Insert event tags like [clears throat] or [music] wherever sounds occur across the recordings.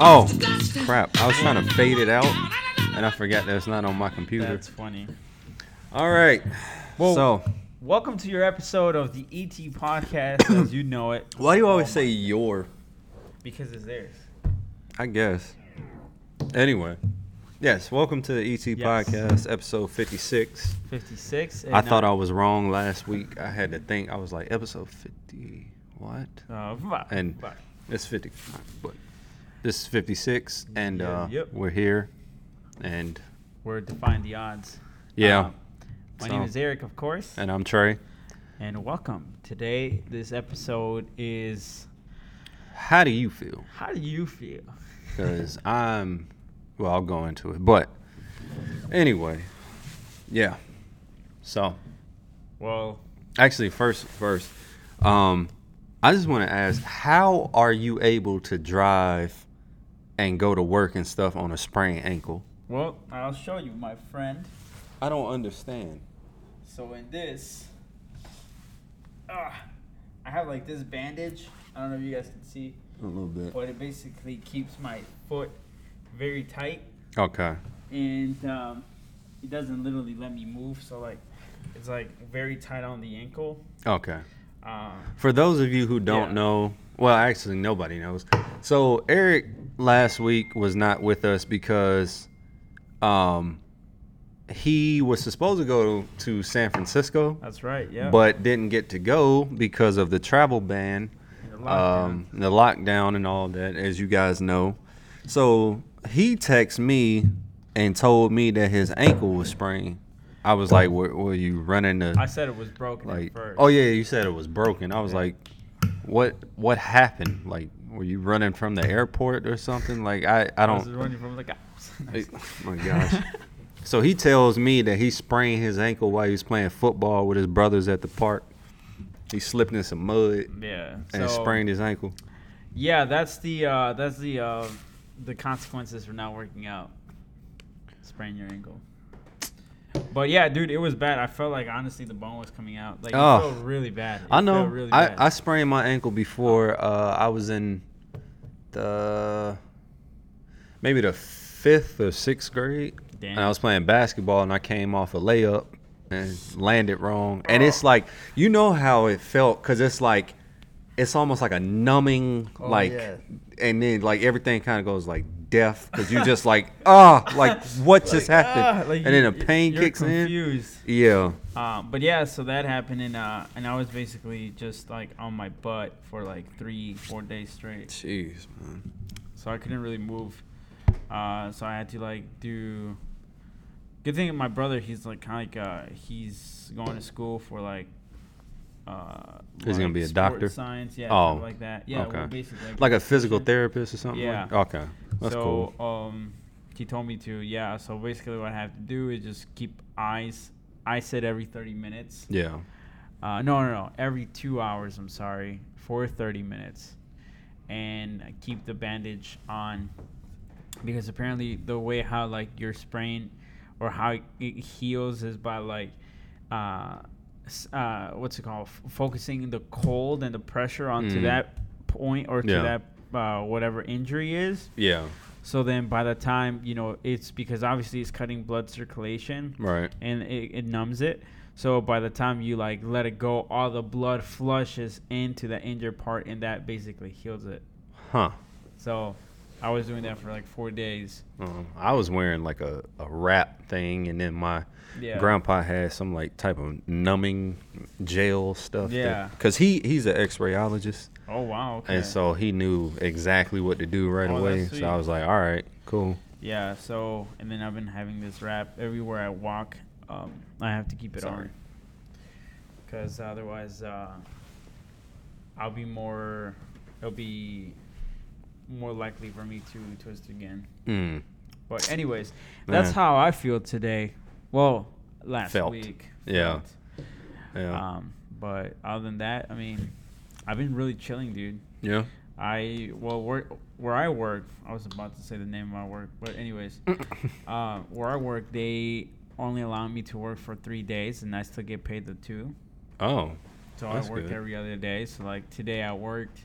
Oh, bites the dust. crap. I was trying to fade it out, and I forgot that it's not on my computer. That's funny. All right. Well- so, Welcome to your episode of the ET podcast, as you know it, [coughs] why do you always say your? because it's theirs. I guess. Anyway. Yes, welcome to the ET Yes. podcast, episode 56. 56. I thought I was wrong last week. I had to think. I was like, episode 50. What? Uh, bye, And- bye. It's 50. But this is 56, and Yeah, uh, yep. we're here. And we're defying the odds. yeah, Um, my name So- is Eric, of course, and I'm Trey. and welcome. Today, this episode is. How do you feel? How do you feel? [laughs] Because I'm, well, I'll go into it. But anyway, yeah. So Well, actually, first, first, um, I just want to ask, how are you able to drive and go to work and stuff on a sprained ankle? well, I'll show you, my friend. I don't understand. So in this, ah, I have like this bandage. I don't know if you guys can see, A little bit. but it basically keeps my foot very tight, Okay. and um, it doesn't literally let me move. So like, it's like very tight on the ankle. Okay. Um, For those of you who don't Yeah. know, well, actually, nobody knows. So Eric last week was not with us because um, he was supposed to go to San Francisco, that's right. Yeah. but didn't get to go because of the travel ban, the lockdown. um, the lockdown, and all that, as you guys know. So he texted me and told me that his ankle was sprained. I was like, "Were, were you running the I said it was broken like at first. oh yeah you said it was broken i was Yeah. like what what happened like were you running from the airport or something like i i I was don't running from the cops. [laughs] Oh my gosh so he tells me that he sprained his ankle while he was playing football with his brothers at the park he slipped in some mud yeah. and so- sprained his ankle Yeah, that's the uh, that's the uh, the consequences for not working out. Sprain your ankle. But yeah, dude, it was bad. I felt like honestly the bone was coming out. Like Oh. it felt really bad. It i know felt really I, bad. I sprained my ankle before uh i was in the maybe the fifth or sixth grade Damn. and I was playing basketball and I came off a layup and landed wrong. And Oh. it's like you know how it felt because it's like it's almost like a numbing Oh, like, yeah. and then like everything kind of goes like deaf because you're just like [laughs] ah like what just happened ah, like and then a pain kicks confused. in. Yeah. Um, but yeah, so that happened, and uh, and I was basically just like on my butt for like three, four days straight. Jeez, man. so I couldn't really move. Uh, so I had to like do. Good thing my brother, he's like kind of like uh, he's going to school for like. Uh, He's gonna be a doctor? Science, yeah, Oh, like that. Yeah, well, okay. basically Like a physical therapist or something. Yeah. Like? Okay. That's so, cool. um, he told me to, yeah. So basically, what I have to do is just keep eyes. I said every thirty minutes. Yeah. Uh, no, no, no. Every two hours, I'm sorry, for 30 minutes. And keep the bandage on. Because apparently, the way how, like, your sprain or how it heals is by, like, uh, uh, what's it called? F- focusing the cold and the pressure onto Mm. that point or to Yeah. that, uh, whatever injury is. Yeah. So then by the time, you know, it's because obviously it's cutting blood circulation Right. and it, it numbs it. So by the time you like let it go, all the blood flushes into the injured part, and that basically heals it. Huh. So I was doing that for like four days. Um, I was wearing like a, a wrap thing, and then my Yeah. grandpa had some like type of numbing gel stuff. Yeah. Because he he's an X-rayologist, Oh wow. Okay. and so he knew exactly what to do right Oh, away. So I was like, all right, cool. Yeah, so and then I've been having this wrap everywhere I walk. Um, I have to keep it Sorry. on because otherwise, uh, I'll be more. It'll be more likely for me to twist again. Mm. But anyways, that's Man. how I feel today. Well, last Felt. week. Yeah. Yeah. Um, but other than that, I mean, I've been really chilling, dude. yeah. I well where where I work, I was about to say the name of my work, but anyways, [coughs] uh, where I work, they only allow me to work for three days, and I still get paid the two. Oh. So I work good. every other day. So like today I worked,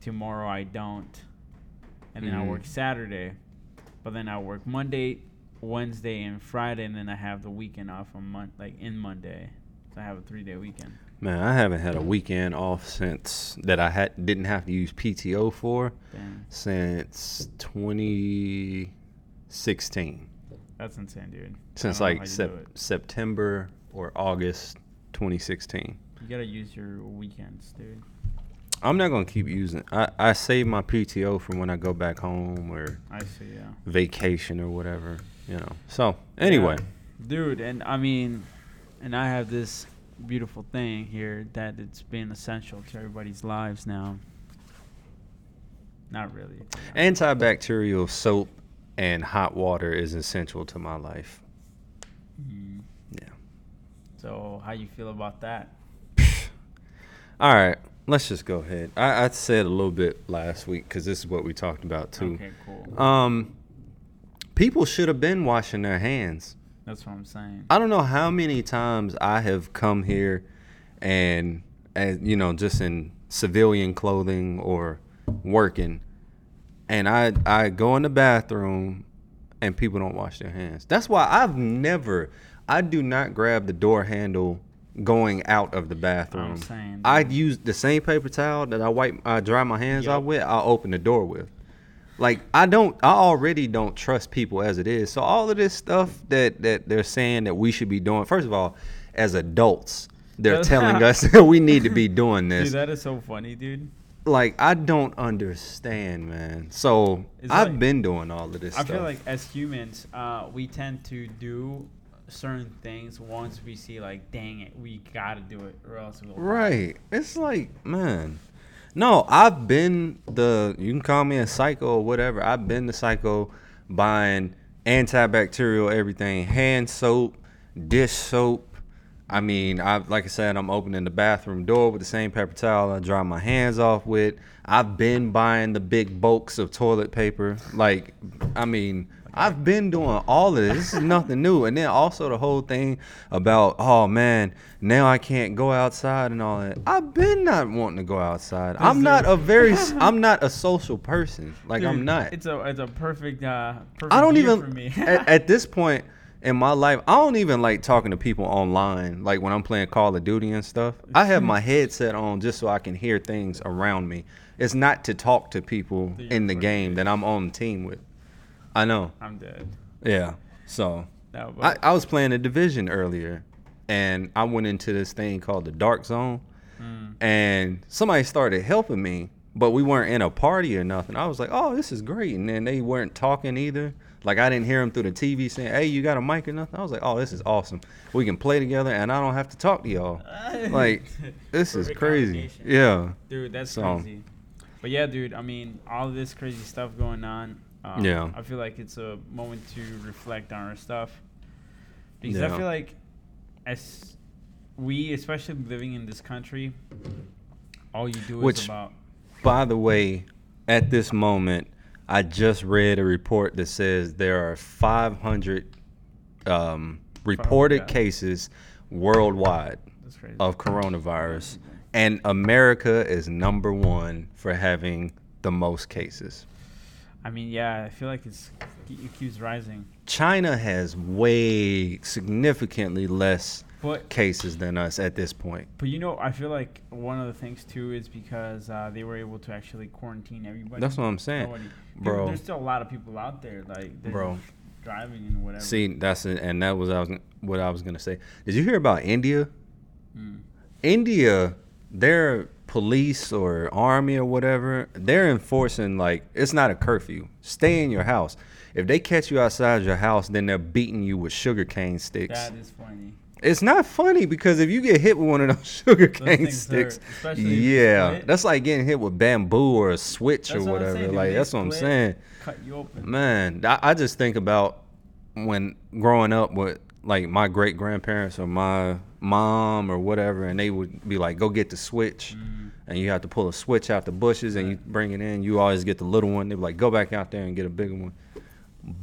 tomorrow I don't, and then I Mhm. work Saturday, but then I work Monday, Wednesday, and Friday, and then I have the weekend off on Mon like in Monday. So I have a three day weekend. Man, I haven't had a weekend off since that I had didn't have to use PTO for since 2016. that's insane, dude. Since don't know how like sep- September or August 2016. You gotta use your weekends, dude. I'm not gonna keep using. I I save my PTO for when I go back home or I see, yeah. vacation or whatever, you know. So anyway, Yeah. dude, and I mean, and I have this beautiful thing here that it's been essential to everybody's lives now. Not really. antibacterial soap and hot water is essential to my life. Mhm. Yeah. So, how you feel about that? [sighs] All right, let's just go ahead. I, I said a little bit last week because this is what we talked about too. Okay, cool. Um, people should have been washing their hands. That's what I'm saying. I don't know how many times I have come here and, and you know, just in civilian clothing or working, and I I go in the bathroom and people don't wash their hands. That's why I've never, I do not grab the door handle going out of the bathroom. saying, I use the same paper towel that I wipe, I dry my hands Yup. off with. I'll open the door with. Like I don't, I already don't trust people as it is. So all of this stuff that that they're saying that we should be doing. First of all, as adults, they're telling [laughs] us [laughs] that we need to be doing this. Dude, that is so funny, dude. like I don't understand, man. So I've like- been doing all of this I stuff. feel like as humans, uh, we tend to do certain things once we see, like, dang it, we gotta do it, or else we'll. Right. It's like, man. No, I've been the you can call me a psycho or whatever. I've been the psycho buying antibacterial everything, hand soap, dish soap. I mean, I like I said, I'm opening the bathroom door with the same paper towel I dry my hands off with. I've been buying the big bulks of toilet paper. Like, I mean, I've been doing all of this. This is nothing new. And then also the whole thing about, oh man, now I can't go outside and all that. I've been not wanting to go outside. I'm not a very, [laughs] I'm not a social person. Like I'm not. It's a it's a perfect uh perfect I don't even for me. at, [laughs] at this point in my life, I don't even like talking to people online. Like when I'm playing Call of Duty and stuff, I have my [laughs] headset on just so I can hear things around me. It's not to talk to people in the game that I'm on the team with. I know. I'm dead. Yeah. So No, I, I was playing a division earlier, and I went into this thing called the Dark Zone, mm, and somebody started helping me, but we weren't in a party or nothing. I was like, "Oh, this is great," and then they weren't talking either. Like I didn't hear them through the TV saying, "Hey, you got a mic or nothing." I was like, "Oh, this is awesome. We can play together, and I don't have to talk to y'all." [laughs] Like, this is crazy. Yeah. dude, that's So- crazy. But yeah, dude, I mean, all of this crazy stuff going on. Um, Yeah. I feel like it's a moment to reflect on our stuff because I feel like as we, especially living in this country, all you do Which- is about By the way, at this moment, I just read a report that says there are 500 um, reported yeah. cases worldwide of coronavirus, and America is number one for having the most cases. I mean, yeah, I feel like it's it keeps rising. China has way significantly less But cases than us at this point. but you know, I feel like one of the things too is because uh, they were able to actually quarantine everybody. That's what I'm saying. Nobody- Bro. there's still a lot of people out there like Bro. driving and whatever. See, that's it, and that was I was what I was gonna say. Did you hear about India? Mm. India, their police or army or whatever, they're enforcing like it's not a curfew. Stay in your house. If they catch you outside your house, then they're beating you with sugar cane sticks. that is funny. It's not funny because if you get hit with one of those [laughs] sticks, hurt, especially if you yeah, that's like getting hit with bamboo or a switch That's or what whatever. like that's what I'm saying. Cut you open. Man, I, I just think about when growing up with like my great grandparents or my mom or whatever, and they would be like, "Go get the switch," Mm. And you have to pull a switch out the bushes and you bring it in. You always get the little one. They're like, "Go back out there and get a bigger one."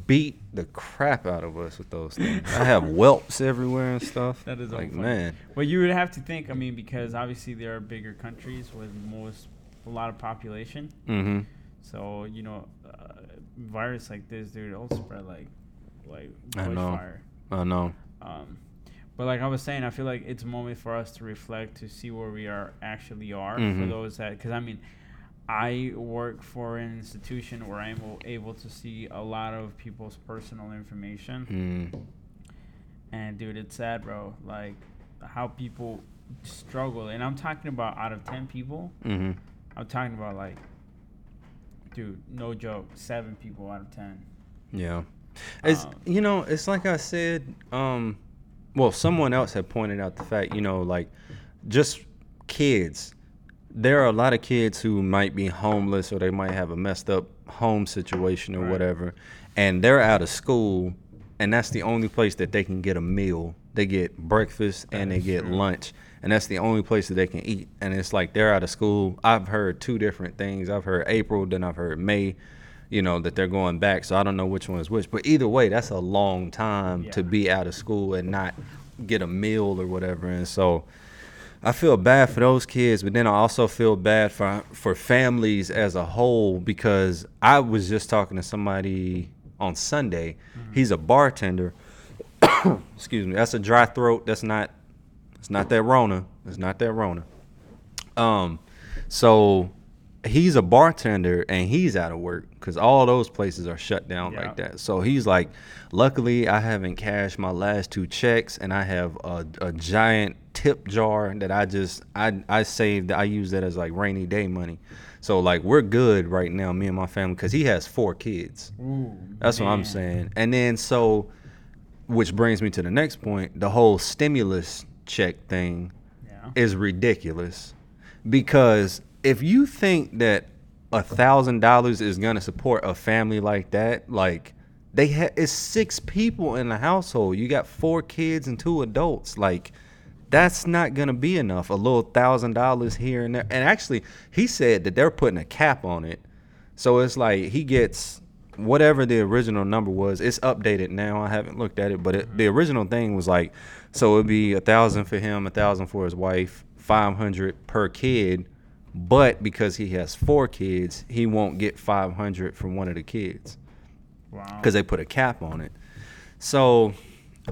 Beat the crap out of us with those things. I have [laughs] whelps everywhere and stuff. That is like man. Well, you would have to think. I mean, because obviously there are bigger countries with most a lot of population. Mm-hmm. So you know, uh, virus like this, dude, it'll spread like like I know. bushfire. I know. Um, but like I was saying, I feel like it's a moment for us to reflect to see where we are actually are for Mhm. those that because I mean, I work for an institution where I'm able to see a lot of people's personal information, Mm. and dude, it's sad, bro. Like how people struggle, and I'm talking about out of ten people, Mm-hmm. I'm talking about like, dude, no joke, seven people out of ten. Yeah. It's Um, you know, it's like I said, um well, someone else had pointed out the fact, you know, like just kids. There are a lot of kids who might be homeless or they might have a messed up home situation or Right. whatever, and they're out of school and that's the only place that they can get a meal. They get breakfast and they get lunch. And that's the only place that they can eat. And it's like they're out of school. I've heard two different things. I've heard April, then I've heard May you know that they're going back so i don't know which one is which. But either way that's a long time to be out of school and not get a meal or whatever. And so i feel bad for those kids but then i also feel bad for for families as a whole because i was just talking to somebody on sunday. He's a bartender. [coughs] Excuse me. That's a dry throat. That's not it's not that rona. It's not that rona. Um so he's a bartender and he's out of work because all those places are shut down Yeah. like that. So he's like, luckily I haven't cashed my last two checks and I have a, a giant tip jar that I just I I saved. I use that as like rainy day money. So like we're good right now, me and my family, because he has four kids. Ooh, That's what I'm saying. And then so, which brings me to the next point: the whole stimulus check thing Yeah. is ridiculous because if you think that a thousand dollars is gonna support a family like that, like they ha- it's six people in the household. You got four kids and two adults. Like that's not gonna be enough. A little thousand dollars here and there. And actually, he said that they're putting a cap on it. So it's like he gets whatever the original number was. It's updated now. I haven't looked at it, but it, the original thing was like, so it'd be a thousand for him, a thousand for his wife, five hundred per kid. But because he has four kids, he won't get five hundred from one of the kids Wow. because they put a cap on it. So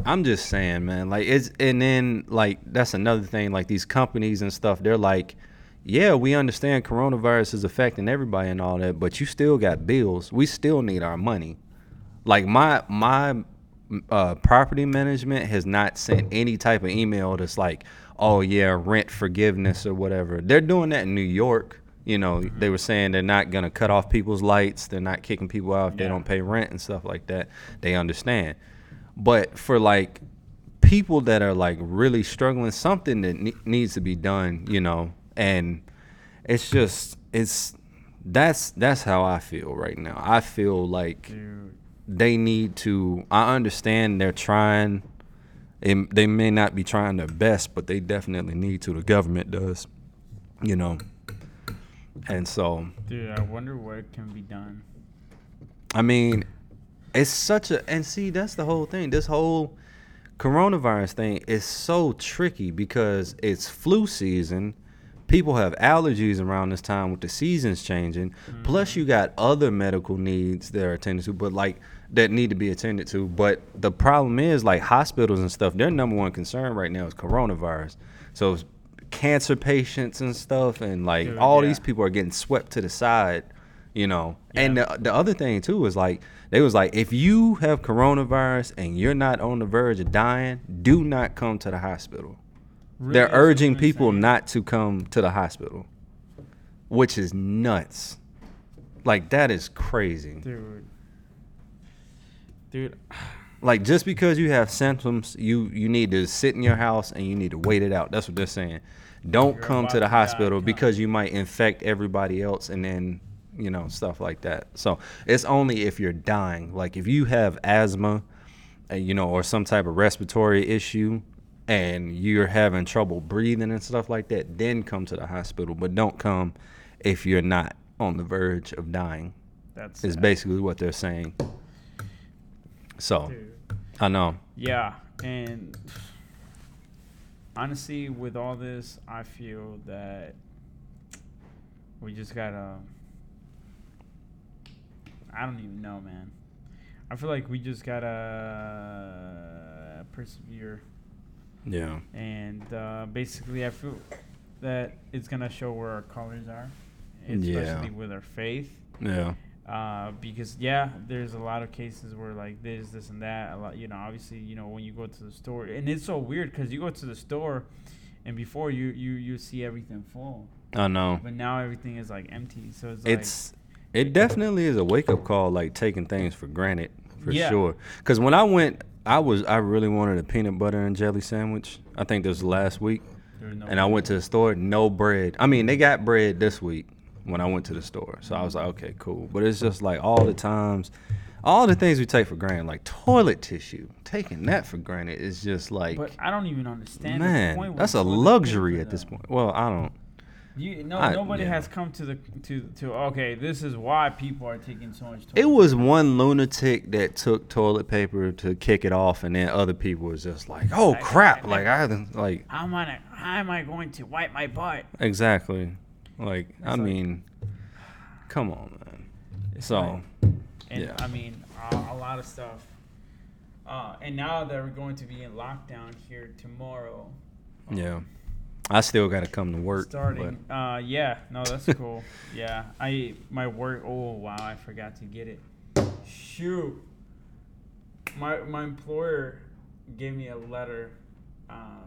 I'm just saying, man, like it's and then like that's another thing. Like these companies and stuff, they're like, yeah, we understand coronavirus is affecting everybody and all that, but you still got bills. We still need our money. Like my my uh, property management has not sent any type of email that's like, oh yeah, rent forgiveness or whatever. They're doing that in New York. You know, they were saying they're not gonna cut off people's lights. They're not kicking people out if they don't pay rent and stuff like that. They understand. But for like people that are like really struggling, something that ne- needs to be done, you know, and it's just it's that's that's how I feel right now. I feel like Dude. They need to i understand they're trying it, they may not be trying their best but they definitely need to. The government does you know. And so Dude, I wonder what can be done. i mean it's such a and see that's the whole thing. This whole coronavirus thing is so tricky because it's flu season. People have allergies around this time with the seasons changing. Plus, mm-hmm. you got other medical needs that are attended to, but like that need to be attended to. But the problem is, like hospitals and stuff, their number one concern right now is coronavirus. So cancer patients and stuff, and like Dude, all yeah. these people are getting swept to the side. You know, and the, the other thing too is like they was like if you have coronavirus and you're not on the verge of dying, do not come to the hospital. Really, They're that's urging people not to come to the hospital, which is nuts. Like that is crazy. Dude. Dude, Like just because you have symptoms, you you need to sit in your house and you need to wait it out. That's what they're saying. Don't You're come to the die, hospital because you might infect everybody else and then you know stuff like that. So it's only if you're dying. Like if you have asthma, you know, or some type of respiratory issue, and you're having trouble breathing and stuff like that, then come to the hospital. But don't come if you're not on the verge of dying. that's Is basically what they're saying. So Dude. I know. Yeah, and honestly, with all this, I feel that we just gotta. I don't even know, man. I feel like we just gotta persevere, Yeah. and uh, basically, I feel that it's gonna show where our colors are, Yeah. especially with our faith. Yeah. Uh, because yeah, there's a lot of cases where like this, this, and that. A lot, you know, obviously, you know, when you go to the store, and it's so weird because you go to the store, and before you you you see everything full, I know. but now everything is like empty. So it's like It's it definitely is a wake up call, like taking things for granted, for Yeah. sure. Because when I went, I was I really wanted a peanut butter and jelly sandwich. I think this was last week, no and I went to the store, no bread. I mean, they got bread this week when I went to the store, so I was like, okay, cool. But it's just like all the times, all the things we take for granted, like toilet tissue, taking that for granted is just like. But I don't even understand. the Man, that's a luxury at this point. Well, I don't. You no, I- nobody yeah. has come to the to to okay. This is why people are taking so much. It toilet was one lunatic that took toilet paper to kick it off, and then other people was just like, "Oh Like, crap!" I- Like I like How am I? How am I going to wipe my butt? exactly. Like I like- mean, come on, man. So like- And Yeah. I mean, a, a lot of stuff. Uh, and now that we're going to be in lockdown here tomorrow, yeah, I still got to come to work. starting. Uh, yeah, no, that's [laughs] cool. yeah, I my work. Oh wow, I forgot to get it. Shoot, my my employer gave me a letter uh,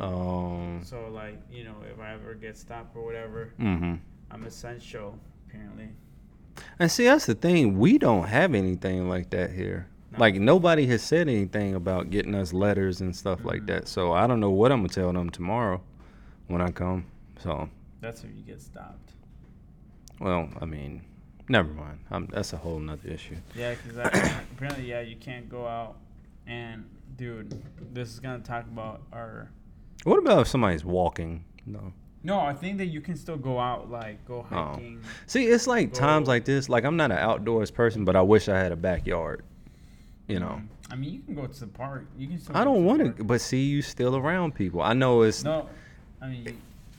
um. So like you know, if I ever get stopped or whatever, hmm I'm essential apparently. And see, that's the thing. We don't have anything like that here. No. Like nobody has said anything about getting us letters and stuff like Mhm. that. So I don't know what I'm gonna tell them tomorrow when I come. So That's if you get stopped. well, I mean, never mind. i that's a whole nother issue. Yeah, because [coughs] apparently, yeah, you can't go out. And dude, this is gonna talk about our. What about if somebody's walking? No. No, I think that you can still go out, like go Oh. hiking. See, it's like times like this. Like I'm not an outdoors person, but I wish I had a backyard. You know, I mean, you can go to the park. You can. Still I don't want to, But see, you still around people. I know it's. No, I mean, you-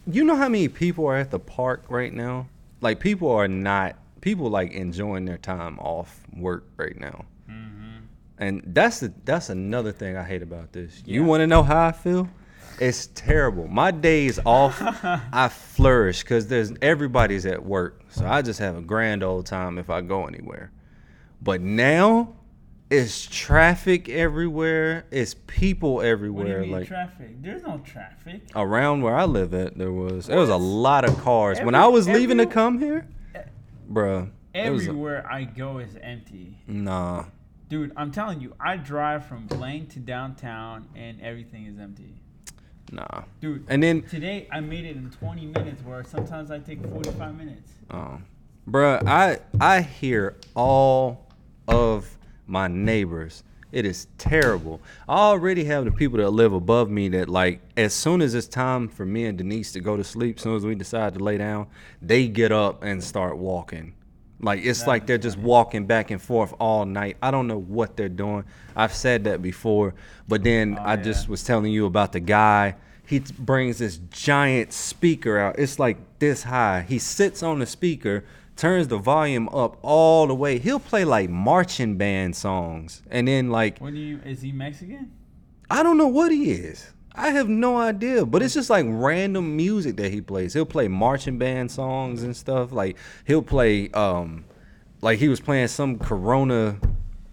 You know how many people are at the park right now? Like people are not. People like enjoying their time off work right now. Mm-hmm. And that's the that's another thing I hate about this. You want to know how I feel? It's terrible. My days off, [laughs] I flourish because there's everybody's at work, so I just have a grand old time if I go anywhere. But now, it's traffic everywhere. It's people What do you everywhere. mean Like traffic? There's no traffic. around where I live at, there was there was a lot of cars when I was leaving to come here, bruh. Everywhere I go is empty. nah, Dude, I'm telling you, I drive from Blaine to downtown and everything is empty. Nah. Dude, And then today I made it in 20 minutes where sometimes I take 45 minutes. Oh, bruh, I I hear all of my neighbors. It is terrible. I already have the people that live above me that like as soon as it's time for me and Denise to go to sleep, as soon as we decide to lay down, they get up and start walking. Like it's like they're just walking back and forth all night. I don't know what they're doing. I've said that before, but then Oh, I yeah. just was telling you about the guy he t- brings this giant speaker out. It's like this high. He sits on the speaker, turns the volume up all the way. He'll play like marching band songs, and then like What do you? Is he Mexican? I don't know what he is. I have no idea, but it's just like random music that he plays. He'll play marching band songs and stuff. Like he'll play, um, like he was playing some Corona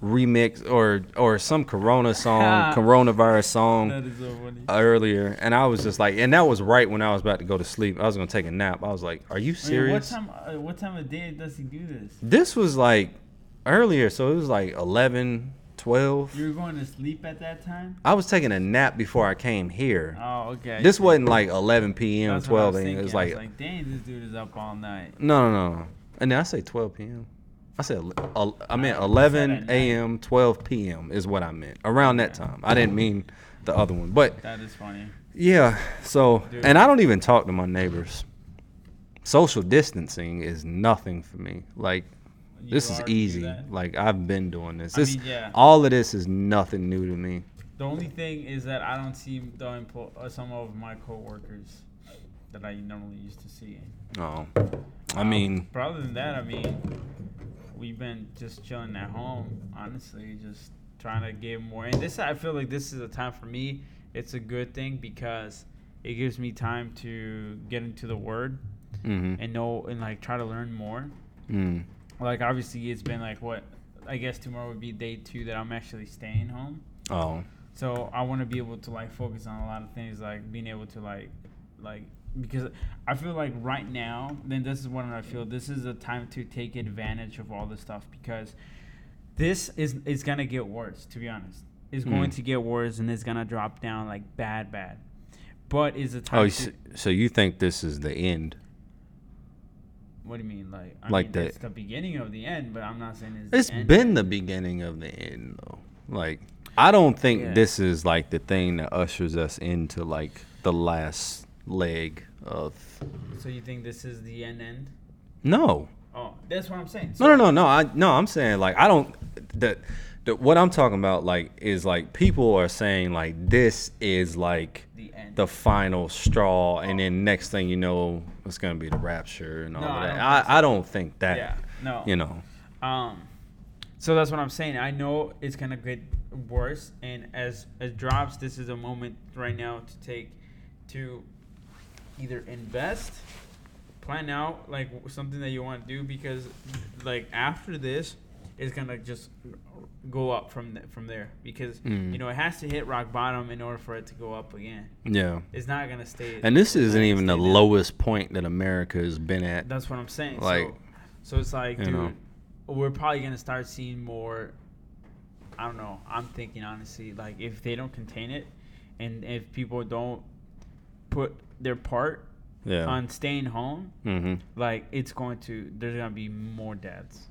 remix or or some Corona song, [laughs] coronavirus song so earlier, and I was just like, and that was right when I was about to go to sleep. I was gonna take a nap. I was like, "Are you Wait, what time? Uh, what time of day does he do this? This was like earlier, so it was like 11, 12. You were going to sleep at that time? I was taking a nap before I came here. Oh, okay. This wasn't like 11 p.m., That's 12 a.m. It was I like, was like, dang, this dude is up all night. no, no, no. And then I say 12 p.m. I said, el- I meant I said at 11 a.m., 12 p.m. is what I meant. Around that time. I didn't mean the other one. But That is funny. yeah, so, Dude. and I don't even talk to my neighbors. Social distancing is nothing for me. Like, You this is easy. Like, I've been doing this. I This, mean, yeah. All of this is nothing new to me. The only thing is that I don't see the empl- uh, some of my coworkers that I normally used to see. Oh. I Um, mean, but other than that, I mean, we've been just chilling at home. Honestly, just trying to get more. And this, I feel like this is a time for me. It's a good thing because it gives me time to get into the word hmm and know and like try to learn more. mm. Like obviously, it's been like what I guess tomorrow would be day two that I'm actually staying home. Oh. So I want to be able to like focus on a lot of things, like being able to like, like because I feel like right now, then this is what I feel. This is a time to take advantage of all this stuff because this is is gonna get worse. To be honest, it's going Mm. to get worse and it's gonna drop down like bad, bad. But is a time. Oh, to, so you think this is the end? What do you mean, like? I Like mean, the- It's the beginning of the end, but I'm not saying it's. It's the end. It's been the beginning of the end, though. Like, I don't think Yeah. this is like the thing that ushers us into like the last leg of. So you think this is the end? End? No, Oh, that's what I'm saying. no, no, no, no. I no, I'm saying like I don't. That the, what I'm talking about like is like people are saying like this is like The end. the final straw, and then next thing you know, it's gonna be the rapture and all No, of I that. don't I. I don't think that. yeah. No. You know. Um, so that's what I'm saying. I know it's gonna get worse, and as it drops, this is a moment right now to take to either invest, plan out like something that you want to do because like after this, it's gonna just go up from th- from there because Mm. you know it has to hit rock bottom in order for it to go up again. Yeah. It's not gonna stay. And this isn't even the down. lowest point that America has been at. That's what I'm saying. Like, so, so it's like, dude, know. we're probably gonna start seeing more. I don't know. I'm thinking honestly, like if they don't contain it, and if people don't put their part Yeah. on staying home, mm-hmm. like it's going to. There's gonna be more deaths.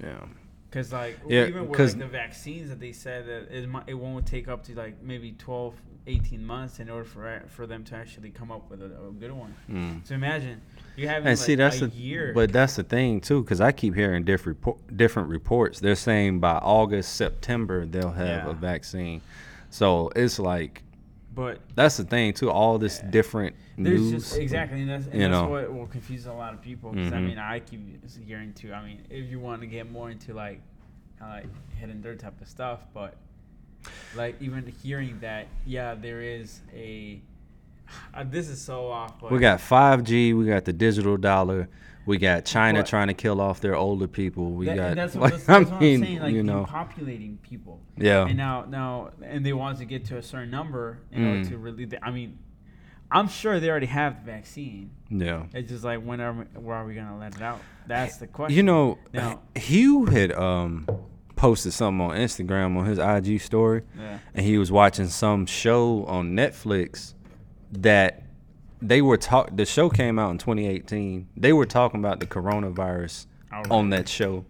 Yeah. Cause like Yeah, even with like the vaccines that they said that it might, it won't take up to like maybe 12, 18 months in order for for them to actually come up with a, a good one. Mm. So imagine you having And like see, that's a the year. but that's the thing too, because I keep hearing different report, different reports. They're saying by August, September they'll have Yeah. a vaccine. So it's like but that's the thing too. All this Yeah. different There's news. just exactly, and that's, and that's know. what will confuse a lot of people. Because I Mhm. mean, I keep hearing too. I mean, if you want to get more into like, kind of like hidden dirt type of stuff, but like even hearing that, yeah, there is a. [sighs] Uh, this is so off. We got 5G. We got the digital dollar. We got China But- trying to kill off their older people. We that- got. that's, [laughs] what, like, that's, that's I mean, I'm saying. Like you know. populating people. Yeah. And now, now, and they want to get to a certain number in order Mm. to really. I mean, I'm sure they already have the vaccine. Yeah. It's just like when are we, where are we gonna let it out? That's the question. You know, Now- Hugh had um posted something on Instagram on his IG story, Yeah. and he was watching some show on Netflix that they were talk. The show came out in 2018. They were talking about the coronavirus Alright. on that show.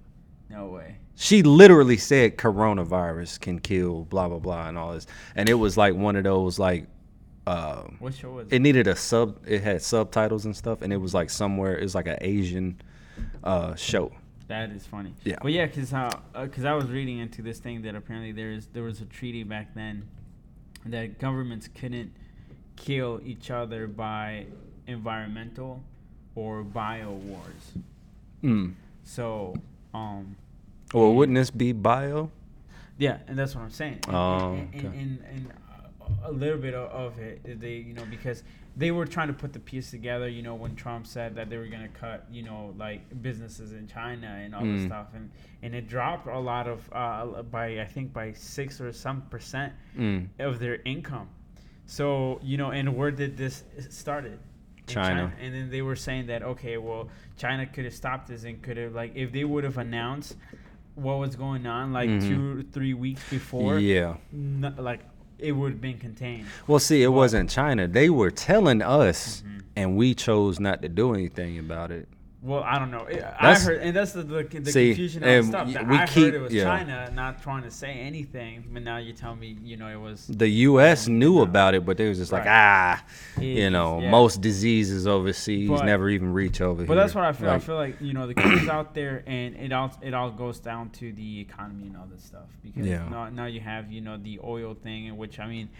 No way. She literally said coronavirus can kill blah blah blah and all this, and it was like one of those like. Uh, What show was it it? needed a sub. It had subtitles and stuff, and it was like somewhere. It was like an Asian uh, show. That is funny. Yeah. But yeah, cause how, uh 'cause I was reading into this thing that apparently there is there was a treaty back then that governments couldn't kill each other by environmental or bio wars. Mm. So, um, Well, wouldn't this be bio? yeah, and that's what I'm saying. Oh, and, and, okay. and, and a little bit of, it, they you know because they were trying to put the piece together. You know when Trump said that they were gonna cut you know like businesses in China and all this Mm. stuff, and and it dropped a lot of uh, by I think by six or some percent Mm. of their income. So you know, and where did this started? In China. And then they were saying that okay, well, China could have stopped this and could have like if they would have announced what was going on like Mhm. two three weeks before, Yeah. like it would have been contained. Well, see, it wasn't China. They were telling us, Mhm. and we chose not to do anything about it. Well, I don't know. I- I heard, and that's the, the, the See, confusion of and stuff. y- That we I keep- heard it was yeah. China not trying to say anything, but now you tell me, you know, it was. The U.S. knew Yeah. about it, but they was just like, Right. ah, you It- know, yeah. most diseases overseas But- never even reach over But here. But that's what I feel. I feel like you know the kids out there, and it all it all goes down to the economy and all this stuff. Because Yeah. now now you have you know the oil thing, in which I mean,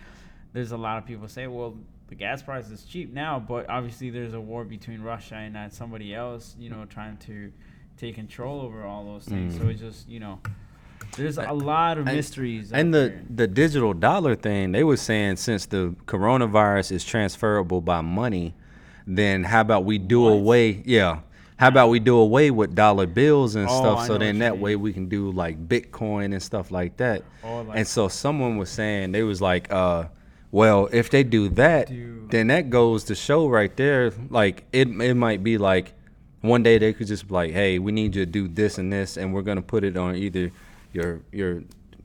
there's a lot of people say, well, the gas price is cheap now, but obviously there's a war between Russia and uh, somebody else, you know, trying to take control over all those things. So Mm. it's just you know, there's a lot of And- mysteries. and the the digital dollar thing, they were saying since the coronavirus is transferable by money, then how about we do What? away? Yeah. How about we do away with dollar bills and Oh, stuff, I so then that way we can do like Bitcoin and stuff like that. Like- and so someone was saying they was like, uh, well, if they do that, Dude. then that goes to show right there. Like it, it might be like one day they could just be like, hey, we need you to do this and this, and we're gonna put it on either your your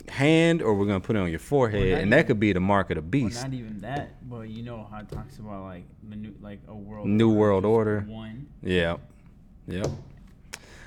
hand or we're gonna put it on your forehead, not and that could be the mark of the Well, beast. not even that, but you know how it talks about like the new like a world New world order. one. Yeah, yep.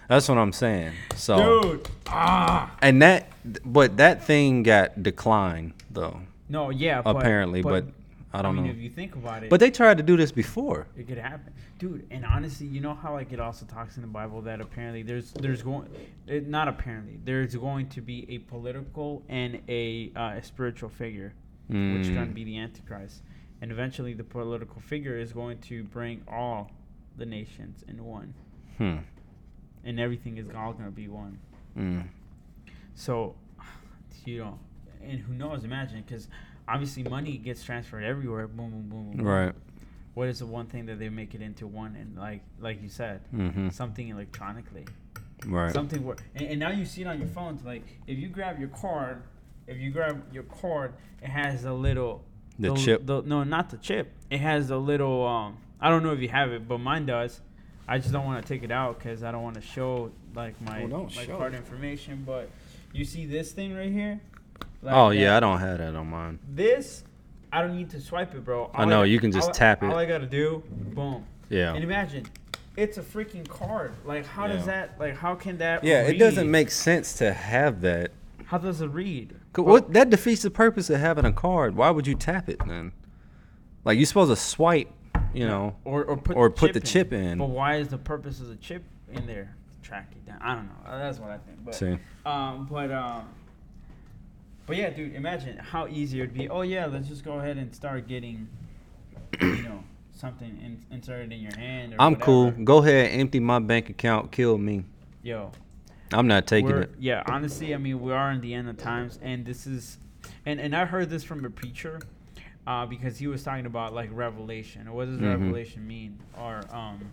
That's what I'm saying. So Dude, ah, and that, but that thing got declined though, no, yeah, but, apparently. But, I don't mean, know. if you think about it, But they tried to do this before. it could happen, dude. And honestly, you know how like it also talks in the Bible that apparently there's there's going, it, not apparently there's going to be a political and a, uh, a spiritual figure, which is going to Mm. be the Antichrist, and eventually the political figure is going to bring all the nations in one, Hmm. and everything is all going to be one. Mm. So, [sighs] you know, and who knows? Imagine, because obviously money gets transferred everywhere. Boom, boom, boom, boom. Right. What is the one thing that they make it into one? And like, like you said, Mm-hmm. something electronically, Right. something where, and, and now you see it on your phones. Like, if you grab your card, if you grab your card, it has a little. The chip? The, no, not the chip. It has a little. Um, I don't know if you have it, but mine does. I just don't want to take it out because I don't want to show like my Well, my show card information. But you see this thing right here? Like oh yeah, I don't have that on mine. This, I don't need to swipe it, bro. I know, you can just all- tap it. All I gotta do, boom. Yeah. And imagine, it's a freaking card. Like, how does that? Like, how can that? Yeah, it doesn't make sense to have that. How does it read? 'Cause What that defeats the purpose of having a card. Why would you tap it then? Like you're supposed to swipe, you know. or or put or the put chip the chip in. But why is the purpose of the chip in there? To track it down. I don't know. That's what I think. But See. um, but um, but yeah, dude. Imagine how easy it'd be. Oh yeah, let's just go ahead and start getting, you know, something in, inserted in your hand. Or I'm cool. Go ahead, empty my bank account, kill me. Yo, I'm not taking it. yeah. Honestly, I mean, we are in the end of times, and this is, and and I heard this from a preacher, uh, because he was talking about like revelation. What does Mhm. revelation mean? Or um,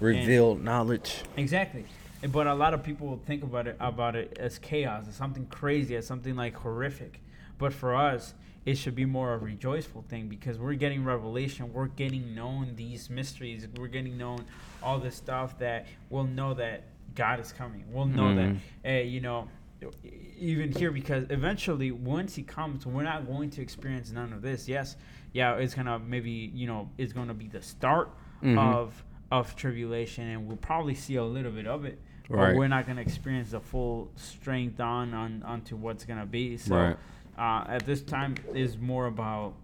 Revealed knowledge. Exactly. But a lot of people will think about it about it as chaos, as something crazy, as something like horrific. But for us, it should be more a rejoiceful thing because we're getting revelation, we're getting known these mysteries, we're getting known all this stuff that we'll know that God is coming. We'll know Mhm. that, eh, you know, even here because eventually once he comes, we're not going to experience none of this. Yes, yeah, it's gonna maybe you know it's gonna be the start Mhm. of of tribulation, and we'll probably see a little bit of it. But Right. we're not gonna experience the full strength on on onto what's gonna be. So Right. uh, at this time is more about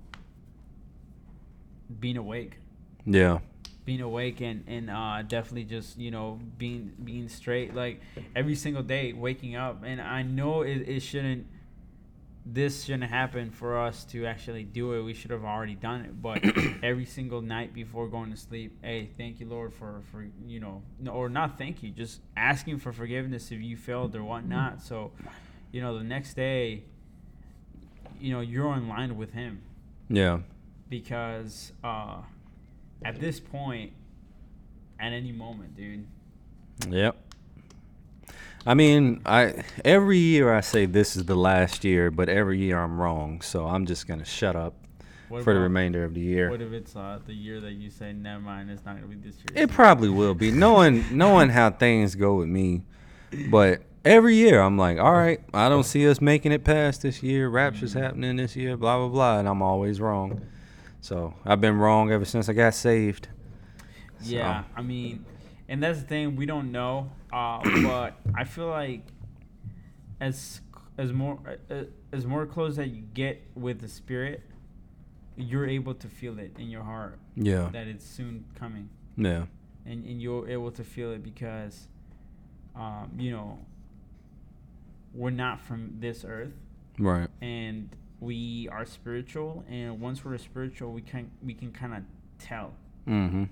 being awake Yeah. being awake and and uh, definitely just you know being being straight like every single day waking up and i know it, it shouldn't this shouldn't happen for us to actually do it. We should have already done it. But [coughs] every single night before going to sleep, hey, thank you, Lord, for for you know, no, or not thank you, just asking for forgiveness if you failed or whatnot. So, you know, the next day, you know, you're in line with Him Yeah. because uh, at this point, at any moment, dude. Yep. I mean, I every year I say this is the last year, but every year I'm wrong. So I'm just gonna shut up What for the remainder of the year. What if it's uh, the year that you say, never mind, it's not gonna be this year? It probably will be knowing knowing how things go with me, but every year I'm like, all right, I don't see us making it past this year. Rapture's happening this year, blah blah blah, and I'm always wrong. So I've been wrong ever since I got saved. Yeah, So- I mean, and that's the thing we don't know, uh, [clears throat] but I feel like as as more uh, as more close that you get with the spirit, you're able to feel it in your heart Yeah, that it's soon coming, yeah, and and you're able to feel it because, um, you know, we're not from this earth, right. and we are spiritual, and once we're spiritual, we can we can kind of tell. Mm-hmm.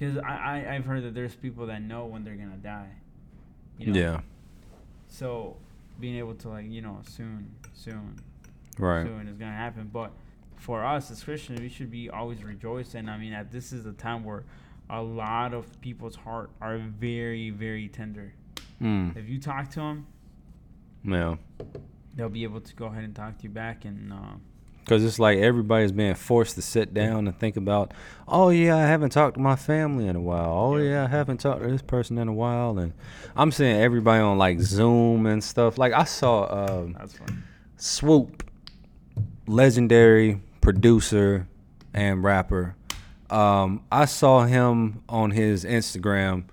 Because I, I I've heard that there's people that know when they're gonna die. You know? Yeah, So being able to like you know soon soon right. soon is gonna happen. But for us as Christians, we should be always rejoicing. I mean, that this is a time where a lot of people's heart are very very tender. Mm, If you talk to them, yeah. they'll be able to go ahead and talk to you back and. Uh, Because it's like everybody's being forced to sit down and think about, oh, yeah, I haven't talked to my family in a while. Oh, Yeah. I haven't talked to this person in a while. And I'm seeing everybody on like Zoom and stuff. Like, I saw um, that's. Swoope, legendary producer and rapper. Um, I saw him on his Instagram.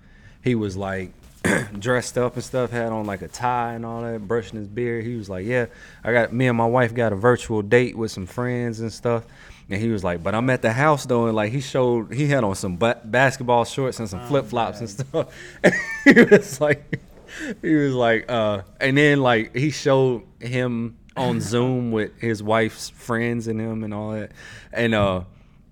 He was like [clears throat] dressed up and stuff, had on like a tie and all that, brushing his beard. He was like, "Yeah, I got me and my wife got a virtual date with some friends and stuff." And he was like, "But I'm at the house though." And like he showed, he had on some ba- basketball shorts and some Oh, flip flops and stuff. [laughs] he was like, he was like, uh, and then like he showed him on Zoom with his wife's friends and him and all that, and uh,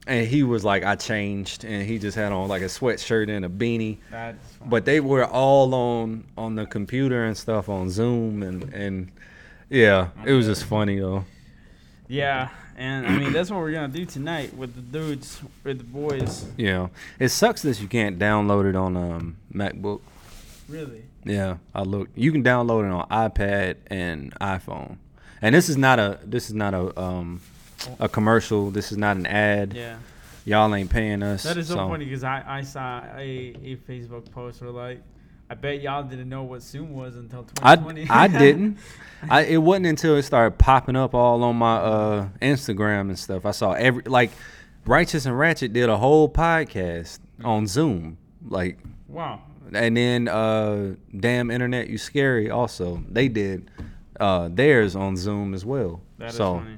and he was like, I changed, and he just had on like a sweatshirt and a beanie, That's but they were all on on the computer and stuff on Zoom and and yeah, it was just funny though. yeah, and I mean that's what we're gonna do tonight with the dudes, with the boys. Yeah, it sucks that you can't download it on um MacBook. Really. Yeah, I looked. You can download it on iPad and iPhone. And this is not a this is not a um a commercial. This is not an ad. Yeah. Y'all ain't paying us. That is so, funny because I, I saw a, a Facebook post where like, I bet y'all didn't know what Zoom was until I 2020. I I [laughs] didn't. I it wasn't until it started popping up all on my uh Instagram and stuff. I saw every like Righteous and Ratchet did a whole podcast on Zoom. Like wow. and then uh damn internet you scary also. They did uh theirs on Zoom as well. That is so funny.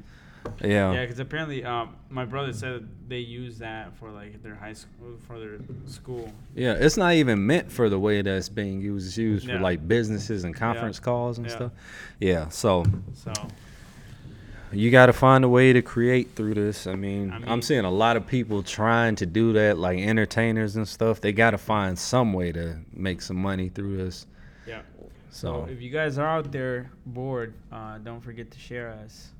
Yeah. Yeah, because apparently, um, my brother said they use that for like their high school, for their school. Yeah, it's not even meant for the way that's being used. It's used Yeah. for like businesses and conference calls and Yeah. stuff. Yeah, so So you got to find a way to create through this. I mean, I mean- am seeing a lot of people trying to do that, like entertainers and stuff. They got to find some way to make some money through this. yeah. So, So if you guys are out there bored, uh, don't forget to share us.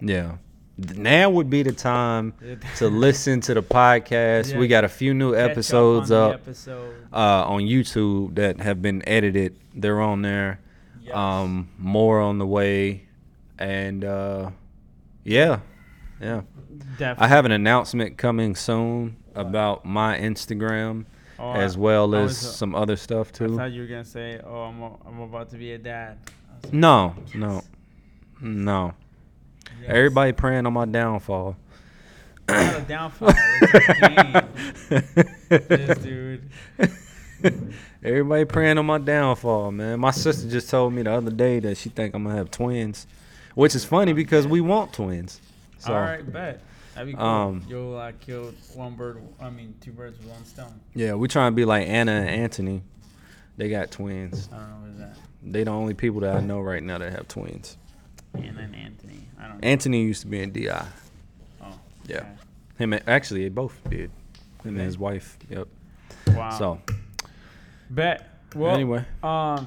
yeah. Now would be the time [laughs] to listen to the podcast. Yeah. We got a few new Catch episodes on up, Episode. uh, on YouTube that have been edited. They're on there. Yes. Um, more on the way, and uh, yeah, yeah. Definitely. I have an announcement coming soon about my Instagram, Oh, as well I as was, uh, some other stuff I too. thought you were gonna say, "Oh, I'm a, I'm about to be a dad." I like, No, no, no. Yes. Everybody praying on my downfall. Not a downfall. It's a gain. this [laughs] dude. Everybody praying on my downfall, man. My sister just told me the other day that she think I'm gonna have twins, which is funny because we want twins. So All right, bet. That'd be cool. Um, You'll uh, kill one bird. I mean, two birds with one stone. yeah, we trying to be like Anna and Anthony. They got twins. I don't know what is that. They the only people that I know right now that have twins. And then Anthony. I don't know. Anthony used to be in Di. oh, Yeah. okay. Him and- actually they both did. Him and his wife. Yep. Wow. So bet. Well, anyway, um,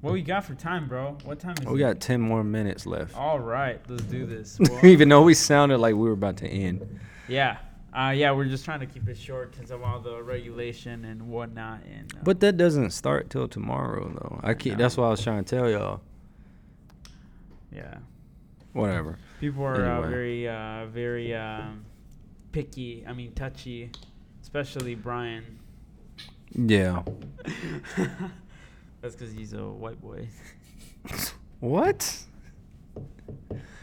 what we got for time, bro? What time is it? we got ten more minutes left. All right, let's do this. [laughs] Well, Even though we sounded like we were about to end. yeah, uh, yeah, we're just trying to keep it short because of all the regulation and whatnot. And uh, But that doesn't start till tomorrow though. I keep No. that's why I was trying to tell y'all. Yeah, Whatever. people are uh, Anyway. very, uh, very um, picky. I mean, touchy, especially Brian. Yeah. [laughs] That's because he's a white boy. What?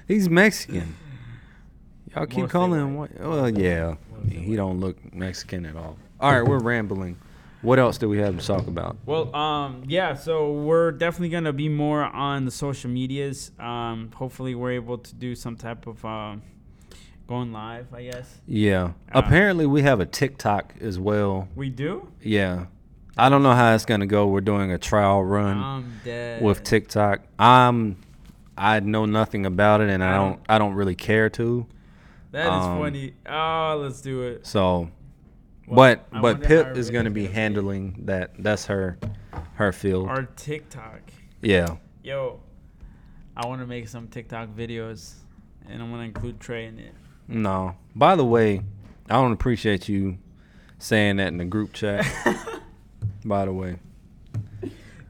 He's Mexican. Y'all keep Mostly calling him white. Well, yeah. Mostly He don't look Mexican at all. All right, we're rambling. What else do we have to talk about? Well, um, yeah, so we're definitely gonna be more on the social medias. Um, hopefully, we're able to do some type of um, going live. I guess Yeah. Uh, Apparently, we have a TikTok as well. we do. Yeah. I don't know how it's gonna go. We're doing a trial run with TikTok. I'm. I know nothing about it, and I don't- I don't really care to. That is um, funny. Oh, let's do it. So, Well, but I but Pip is going to be gonna be. handling that. That's her, her field. Our TikTok. yeah. Yo, I want to make some TikTok videos, and I'm gonna include Trey in it. No. By the way, I don't appreciate you saying that in the group chat. [laughs] by the way,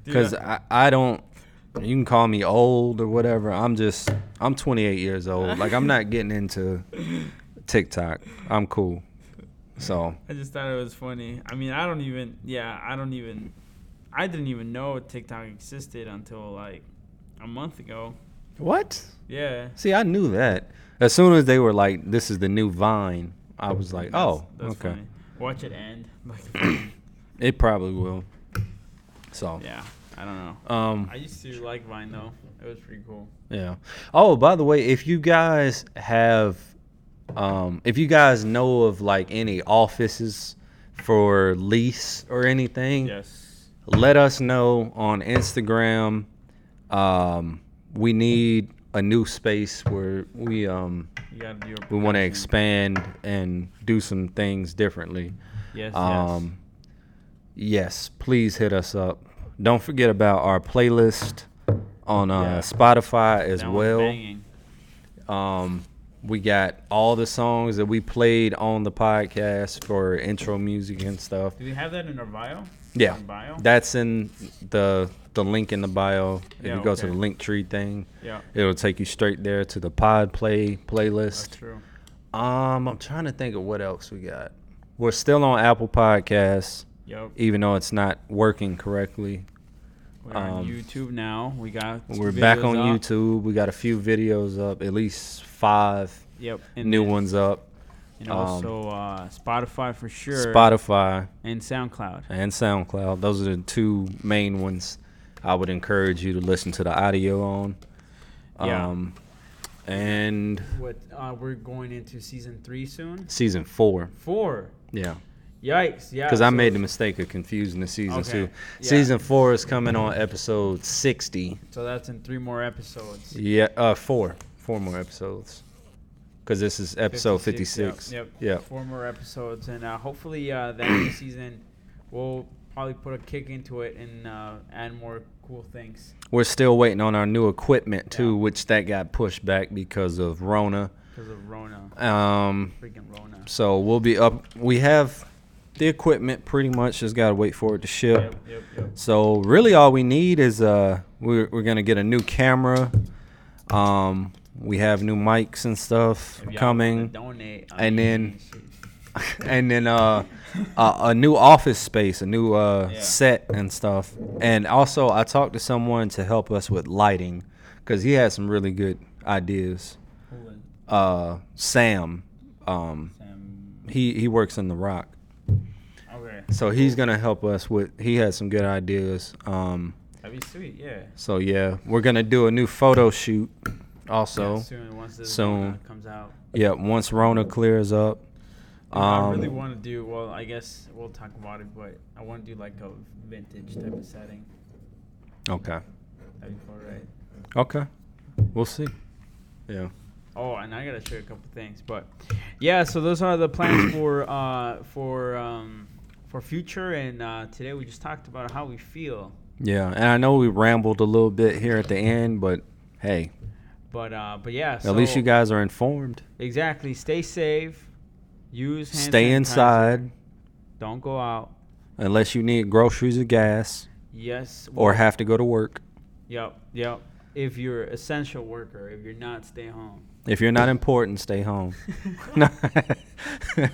because I, I don't. You can call me old or whatever. I'm just. I'm 28 years old. Like I'm not getting into [laughs] TikTok. I'm cool. So I just thought it was funny. I mean, I don't even. Yeah, I don't even. I didn't even know TikTok existed until like a month ago. what? Yeah. See, I knew that. As soon as they were like, "This is the new Vine," I was like, That's- "Oh, that's okay." funny. Watch it end. [clears throat] It probably will. So, yeah, I don't know. um, I used to like Vine though. It was pretty cool. yeah. Oh, by the way, if you guys have, um, if you guys know of like any offices for lease or anything, Yes. let us know on Instagram. Um, we need a new space where we um You gotta do. Your we want to expand and do some things differently. Yes. Um, yes, please hit us up. Don't forget about our playlist on uh, Yeah. Spotify as well. Um, we got all the songs that we played on the podcast for intro music and stuff. Do we have that in our bio? Yeah, Our bio. that's in the the link in the bio. If Yeah, you go to the Linktree thing, yeah. it'll take you straight there to the pod play That's playlist. true. Um, I'm trying to think of what else we got. We're still on Apple Podcasts, Yep. even though it's not working correctly. We're on um, YouTube now. We got we're back on up. YouTube. We got a few videos up, at least five Yep. new then- ones up. And um, also uh, Spotify for sure. Spotify and SoundCloud. and SoundCloud. Those are the two main ones. I would encourage you to listen to the audio on. Yeah. Um, and What? Uh, we're going into season three soon. season four. Four. Yeah. Yikes! Yeah. Because I so- made the mistake of confusing the season Okay, two. yeah. Season four is coming on episode 60. So that's in three more episodes. Yeah, uh, four, four more episodes. Because this is episode 56. Yep. Yep. Four more episodes, and uh, hopefully uh, the end the season, we'll probably put a kick into it and uh, add more cool things We're still waiting on our new equipment too, Yeah. which that got pushed back because of Rona. because of Rona. Um, Freaking Rona. so we'll be up. We have the equipment pretty much. Just gotta wait for it to ship. Yep. Yep. Yep. So really, all we need is uh, we're we're gonna get a new camera. Um, we have new mics and stuff If y'all wanna coming. Donate. And mean, then- [laughs] and then uh, a, a new office space, a new uh, Yeah. set and stuff. And also, I talked to someone to help us with lighting because he had some really good ideas. Uh, Sam, um, Sam- he he works in the Rock. So he's gonna help us with. He has some good ideas. Um, That'd be sweet. Yeah. so yeah, we're gonna do a new photo shoot. Also, Yeah, soon once this soon. Comes out. yeah, once Rona clears up. And I really Um, want to do well. I guess we'll talk about it, but I want to do like a vintage type of setting. Okay. That'd be cool, right? Okay. We'll see. Yeah. Oh, and I gotta show you a couple things, but yeah. So those are the plans for uh for um for future, and uh, today we just talked about how we feel. Yeah, and I know we rambled a little bit here at the end, but hey, But uh, but yeah. at least you guys are informed. exactly stay safe. Use hand Stay inside Don't go out. unless you need groceries or gas Yes. or well, have to go to work. Yep. Yep. If you're essential worker, if you're not, stay home. If you're not important, stay home. [laughs] [laughs] [laughs]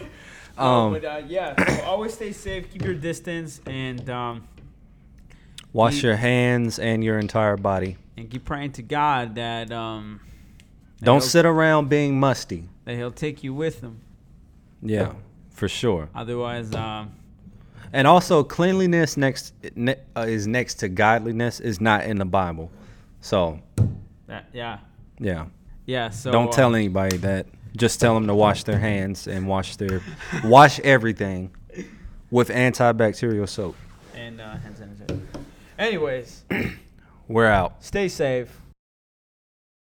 No. No, um, but uh, yeah, so always stay safe. Keep your distance, and um, wash keep- your hands and your entire body. and keep praying to God that um that Don't sit around being musty. that He'll take you with Him. Yeah, for sure. Otherwise, um, And also, cleanliness next ne- uh, is next to godliness is not in the Bible. So, that, yeah, yeah. yeah. So Don't uh, tell anybody that. Just tell them to wash their hands and wash their wash everything with antibacterial soap. And uh, hand sanitizer. Anyways, We're out. stay safe.